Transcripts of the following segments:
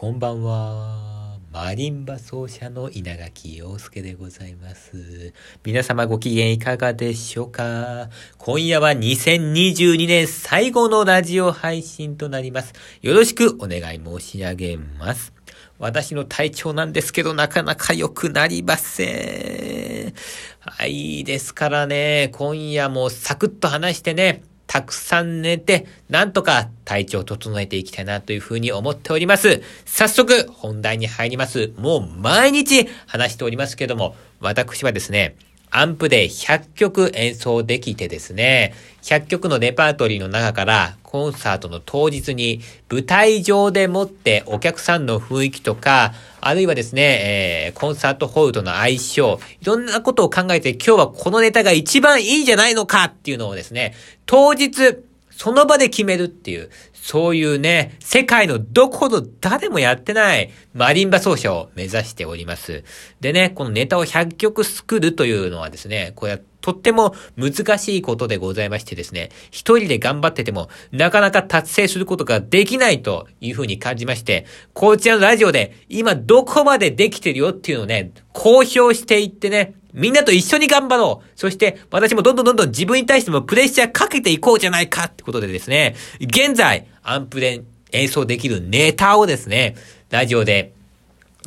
こんばんは。マリンバ奏者の稲垣陽介でございます。皆様ご機嫌いかがでしょうか？今夜は2022年最後のラジオ配信となります。よろしくお願い申し上げます。私の体調なんですけど、なかなか良くなりません。はい、ですからね、今夜もサクッと話してね、たくさん寝て、なんとか体調を整えていきたいなというふうに思っております。早速、本題に入ります。もう毎日話しておりますけども、私はですね、アンプで100曲演奏できてですね、100曲のレパートリーの中からコンサートの当日に舞台上でもってお客さんの雰囲気とか、あるいはですね、えー、コンサートホールとの相性、いろんなことを考えて今日はこのネタが一番いいんじゃないのかっていうのをですね、当日、その場で決めるっていう、そういうね、世界のどこの誰もやってないマリンバ奏者を目指しております。でね、このネタを100曲作るというのはですね、これはとっても難しいことでございましてですね、一人で頑張っててもなかなか達成することができないというふうに感じまして、こちらのラジオで今どこまでできてるよっていうのをね、公表していってね、みんなと一緒に頑張ろう。そして、私もどんどんどんどん自分に対してもプレッシャーかけていこうじゃないかってことでですね、現在、アンプで演奏できるネタをですね、ラジオで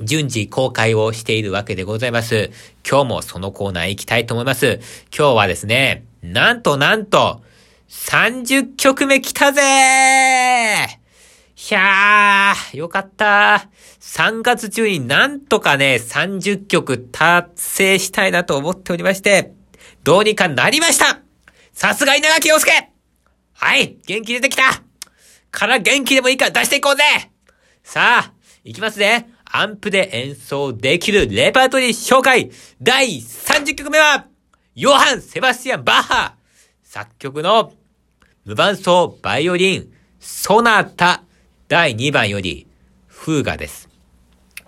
順次公開をしているわけでございます。今日もそのコーナー行きたいと思います。今日はですね、なんとなんと、30曲目来たぜひゃー、よかった。3月中になんとかね、30曲達成したいなと思っておりまして、どうにかなりました。さすが稲垣陽介。はい、元気出てきた。から元気でもいいから出していこうぜ。さあ、いきますね。アンプで演奏できるレパートリー紹介。第30曲目は、ヨハン・セバスティアン・バッハ。作曲の無伴奏バイオリンソナタ第2番より、フーガです。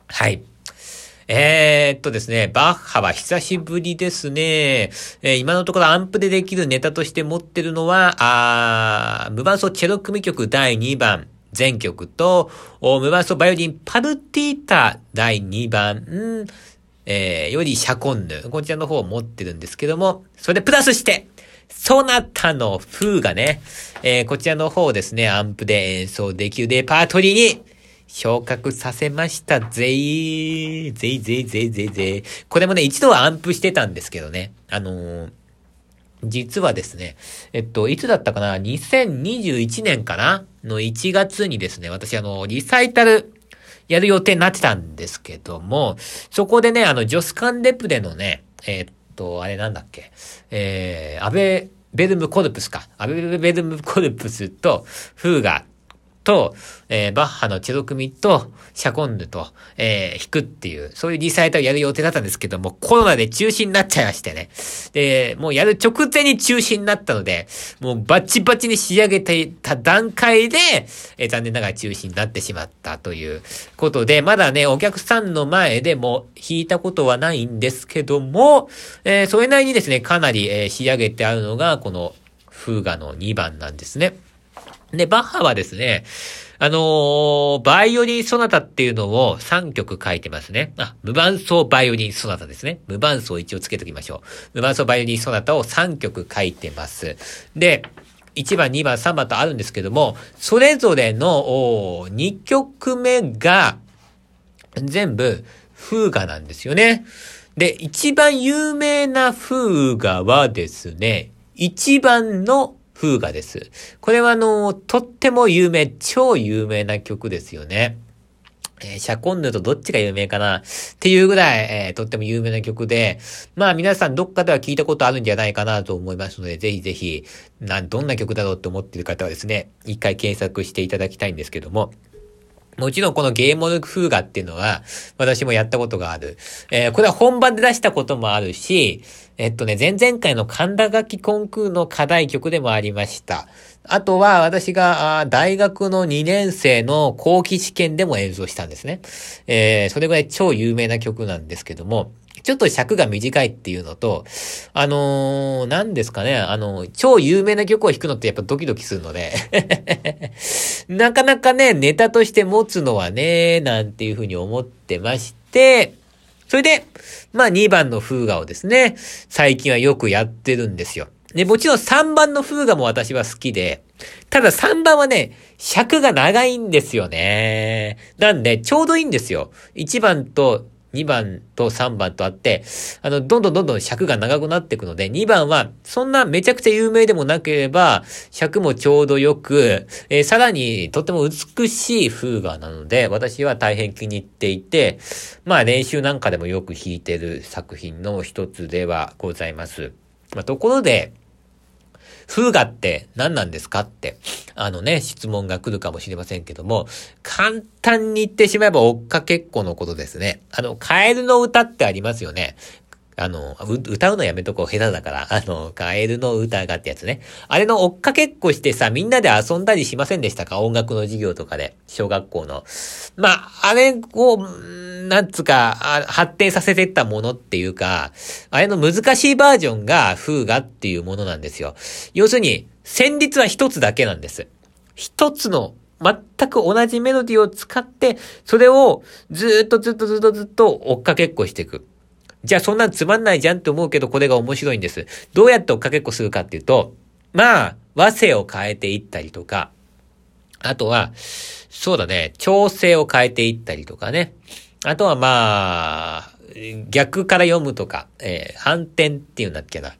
はい。えー、っとですね、バッハは久しぶりですね。えー、今のところアンプでできるネタとして持ってるのは、あ無伴奏チェロ組曲第2番、全曲と、無伴奏バイオリンパルティータ第2番、えー、よりシャコンヌ。こちらの方を持ってるんですけども、それでプラスして、ソナタのフーがね、えー、こちらの方をですね、アンプで演奏できるレパートリーに昇格させましたぜい、ぜいぜいぜいぜいぜい。これもね、一度はアンプしてたんですけどね、あのー、実はですね、えっと、いつだったかな ?2021 年かな？の1月にですね、私あの、リサイタルやる予定になってたんですけども、そこでね、あの、ジョスカンレプでのね、えっと、あれなんだっけ、えー、安倍、ベルムコルプスか。安倍ベルムコルプスと、フーガと、えー、バッハのチェロ組と、シャコンヌと、えー、弾くっていう、そういうリサイタルをやる予定だったんですけども、コロナで中止になっちゃいましてね。で、もうやる直前に中止になったので、もうバチバチに仕上げていた段階で、えー、残念ながら中止になってしまったということで、まだね、お客さんの前でも弾いたことはないんですけども、えー、それなりにですね、かなり、えー、仕上げてあるのが、この、フーガの2番なんですね。で、バッハはですね、あのー、バイオリンソナタっていうのを3曲書いてますね。あ、無伴奏バイオリンソナタですね。無伴奏一応つけときましょう。無伴奏バイオリンソナタを3曲書いてます。で、1番、2番、3番とあるんですけども、それぞれの2曲目が全部フーガなんですよね。で、一番有名なフーガはですね、1番のフーガです。これはあの、とっても有名、超有名な曲ですよね。えー、シャコンヌとどっちが有名かな？っていうぐらい、えー、とっても有名な曲で、まあ皆さんどっかでは聞いたことあるんじゃないかなと思いますので、ぜひぜひ、な、どんな曲だろうって思ってる方はですね、一回検索していただきたいんですけども、もちろんこのゲームルフーガっていうのは、私もやったことがある。えー、これは本番で出したこともあるし、えっとね、前々回の神田楽器コンクールの課題曲でもありました。あとは私が大学の2年生の後期試験でも演奏したんですね。えー、それぐらい超有名な曲なんですけども、ちょっと尺が短いっていうのと、あのー、何ですかね、あの、超有名な曲を弾くのってやっぱドキドキするので なかなかね、ネタとして持つのはね、なんていうふうに思ってまして、それで、まあ2番の風画をですね、最近はよくやってるんですよ。で、もちろん3番の風画も私は好きで、ただ3番はね、尺が長いんですよね。なんで、ちょうどいいんですよ。1番と2番と3番とあって、あの、どんどんどんどん尺が長くなっていくので、2番は、そんなめちゃくちゃ有名でもなければ、尺もちょうどよく、えー、さらにとっても美しい風画なので、私は大変気に入っていて、まあ練習なんかでもよく弾いてる作品の一つではございます。まあ、ところで、風画って何なんですかって、あのね、質問が来るかもしれませんけども、簡単に言ってしまえば追っかけっこのことですね。あの、カエルの歌ってありますよね。あの、歌うのやめとこう、下手だから。あの、カエルの歌がってやつね。あれの追っかけっこしてさ、みんなで遊んだりしませんでしたか？音楽の授業とかで。小学校の。まあ、あれを、なんつうか、発展させてったものっていうか、あれの難しいバージョンが、風画っていうものなんですよ。要するに、旋律は一つだけなんです。一つの全く同じメロディーを使って、それをずっとずっとずっとずっと追っかけっこしていく。じゃあそんなんつまんないじゃんって思うけど、これが面白いんです。どうやって追っかけっこするかっていうと、まあ、和声を変えていったりとか、あとは、そうだね、調整を変えていったりとかね。あとはまあ、逆から読むとか、えー、反転っていうんだっけな。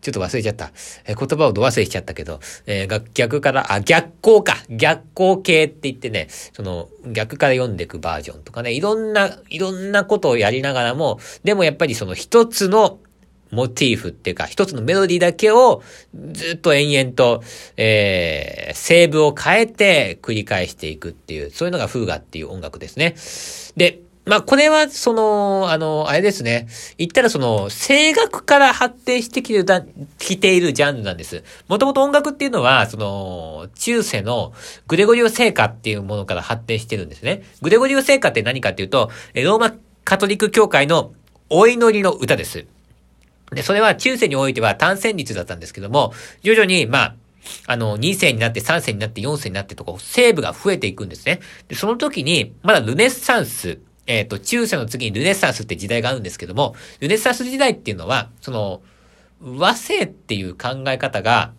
ちょっと忘れちゃった。えー、言葉をど忘れしちゃったけど、えー、逆から、あ、逆光か。逆光系って言ってね、その、逆から読んでいくバージョンとかね、いろんな、いろんなことをやりながらも、でもやっぱりその一つのモチーフっていうか、一つのメロディーだけをずっと延々と、えー、セーブを変えて繰り返していくっていう、そういうのがフーガっていう音楽ですね。で、まあ、これは、その、あの、あれですね。言ったらその、声楽から発展してきてる、来ているジャンルなんです。もともと音楽っていうのは、その、中世のグレゴリオ聖歌っていうものから発展してるんですね。グレゴリオ聖歌って何かっていうと、ローマカトリック教会のお祈りの歌です。で、それは中世においては単線率だったんですけども、徐々に、まあ、あの、2世になって3世になって4世になってとこ、西部が増えていくんですね。で、その時に、まだルネッサンス、えっ、ー、と、中世の次にルネッサンスって時代があるんですけども、ルネッサンス時代っていうのは、その、和製っていう考え方が、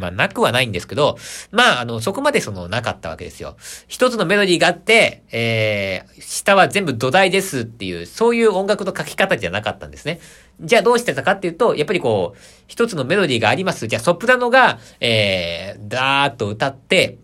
まあ、なくはないんですけど、まあ、あの、そこまでその、なかったわけですよ。一つのメロディーがあって、えー、下は全部土台ですっていう、そういう音楽の書き方じゃなかったんですね。じゃあどうしてたかっていうと、やっぱりこう、一つのメロディーがあります。じゃあソプラノが、えー、ダーッと歌って、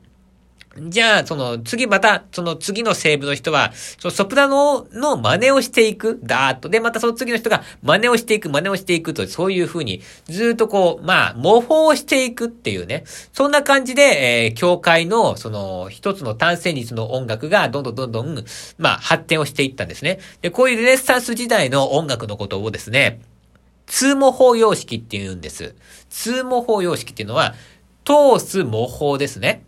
じゃあ、その、次また、その次のセーブの人は、そのソプラノの真似をしていく。ダーッと。で、またその次の人が真似をしていく、真似をしていくと、そういう風に、ずっとこう、まあ、模倣していくっていうね。そんな感じで、えー、教会の、その、一つの単線率の音楽が、どんどんどんどん、まあ、発展をしていったんですね。で、こういうルネッサンス時代の音楽のことをですね、通模法様式って言うんです。通模法様式っていうのは、通す模倣ですね。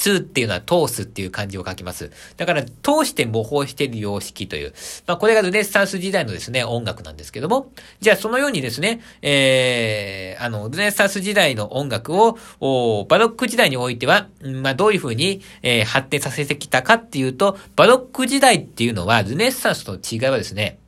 通っていうのは通すっていう漢字を書きます。だから、通して模倣している様式という。まあ、これがルネッサンス時代のですね、音楽なんですけども。じゃあ、そのようにですね、えー、あの、ルネッサンス時代の音楽を、バロック時代においては、まあ、どういうふうに、えー、発展させてきたかっていうと、バロック時代っていうのは、ルネッサンスとの違いはですね、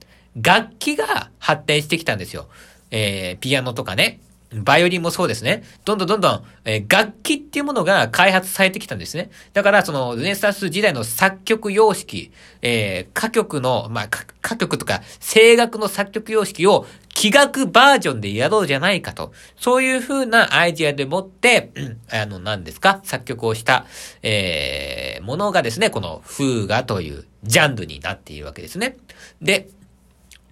楽器が発展してきたんですよ。えー、ピアノとかね。バイオリンもそうですね。どんどんどんどん、えー、楽器っていうものが開発されてきたんですね。だから、その、ルネサンス時代の作曲様式、えー、歌曲の、まあ、歌曲とか、声楽の作曲様式を、気楽バージョンでやろうじゃないかと。そういう風なアイディアでもって、うん、あの、何ですか？作曲をした、えー、ものがですね、この、風画というジャンルになっているわけですね。で、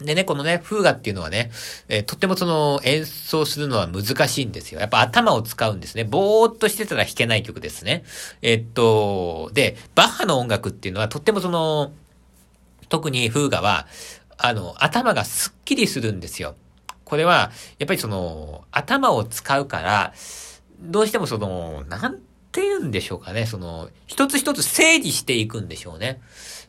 でね、このね、風画っていうのはね、えー、とってもその演奏するのは難しいんですよ。やっぱ頭を使うんですね。ぼーっとしてたら弾けない曲ですね。え、っと、で、バッハの音楽っていうのはとってもその、特に風画は、あの、頭がスッキリするんですよ。これは、やっぱりその、頭を使うから、どうしてもその、なんて言うんでしょうかね。その、一つ一つ整理していくんでしょうね。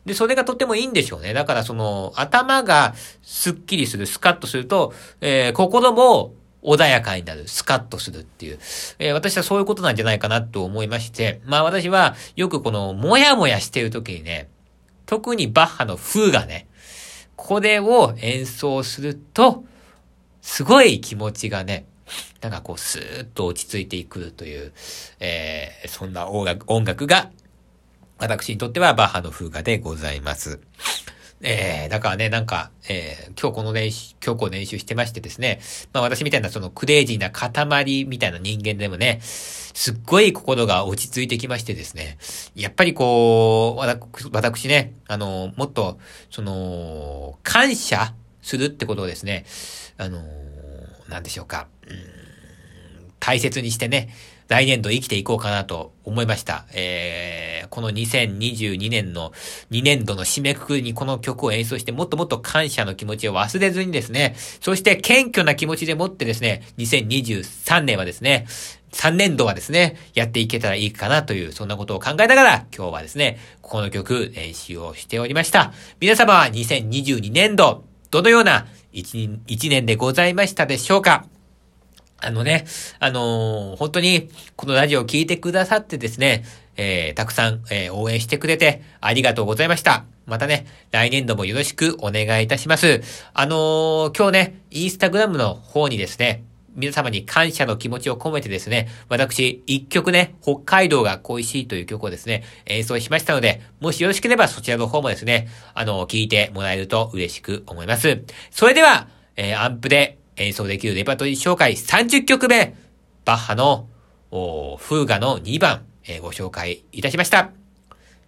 で、それがとってもいいんでしょうね。だからその、頭がスッキリする、スカッとすると、えー、心も穏やかになる、スカッとするっていう。えー、私はそういうことなんじゃないかなと思いまして、まあ私はよくこの、もやもやしてる時にね、特にバッハの風がね、これを演奏すると、すごい気持ちがね、なんかこう、スーッと落ち着いていくという、えー、そんな音楽、音楽が、私にとってはバッハの風画でございます。えー、だからね、なんか、えー、今日この練習、今日こう練習してましてですね、まあ私みたいなそのクレイジーな塊みたいな人間でもね、すっごい心が落ち着いてきましてですね、やっぱりこう、私ね、あの、もっと、その、感謝するってことをですね、あの、なんでしょうか、うん、大切にしてね、来年度生きていこうかなと思いました。えー、この2022年の2年度の締めくくりにこの曲を演奏してもっともっと感謝の気持ちを忘れずにですね、そして謙虚な気持ちでもってですね、2023年はですね、3年度はですね、やっていけたらいいかなという、そんなことを考えながら、今日はですね、この曲練習をしておりました。皆様は2022年度、どのような一年でございましたでしょうか？あのね、あのー、本当に、このラジオを聴いてくださってですね、えー、たくさん、えー、応援してくれて、ありがとうございました。またね、来年度もよろしくお願いいたします。あのー、今日ね、インスタグラムの方にですね、皆様に感謝の気持ちを込めてですね、私、一曲ね、北海道が恋しいという曲をですね、演奏しましたので、もしよろしければそちらの方もですね、あの、聴いてもらえると嬉しく思います。それでは、え、アンプで演奏できるレパートリー紹介30曲目、バッハのフーガの2番、えー、ご紹介いたしました。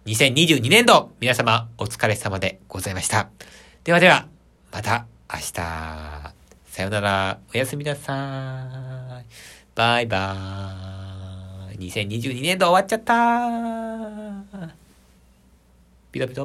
2022年度、皆様お疲れ様でございました。ではでは、また明日。さよなら。おやすみなさい。バイバーイ。2022年度終わっちゃったピロピロ。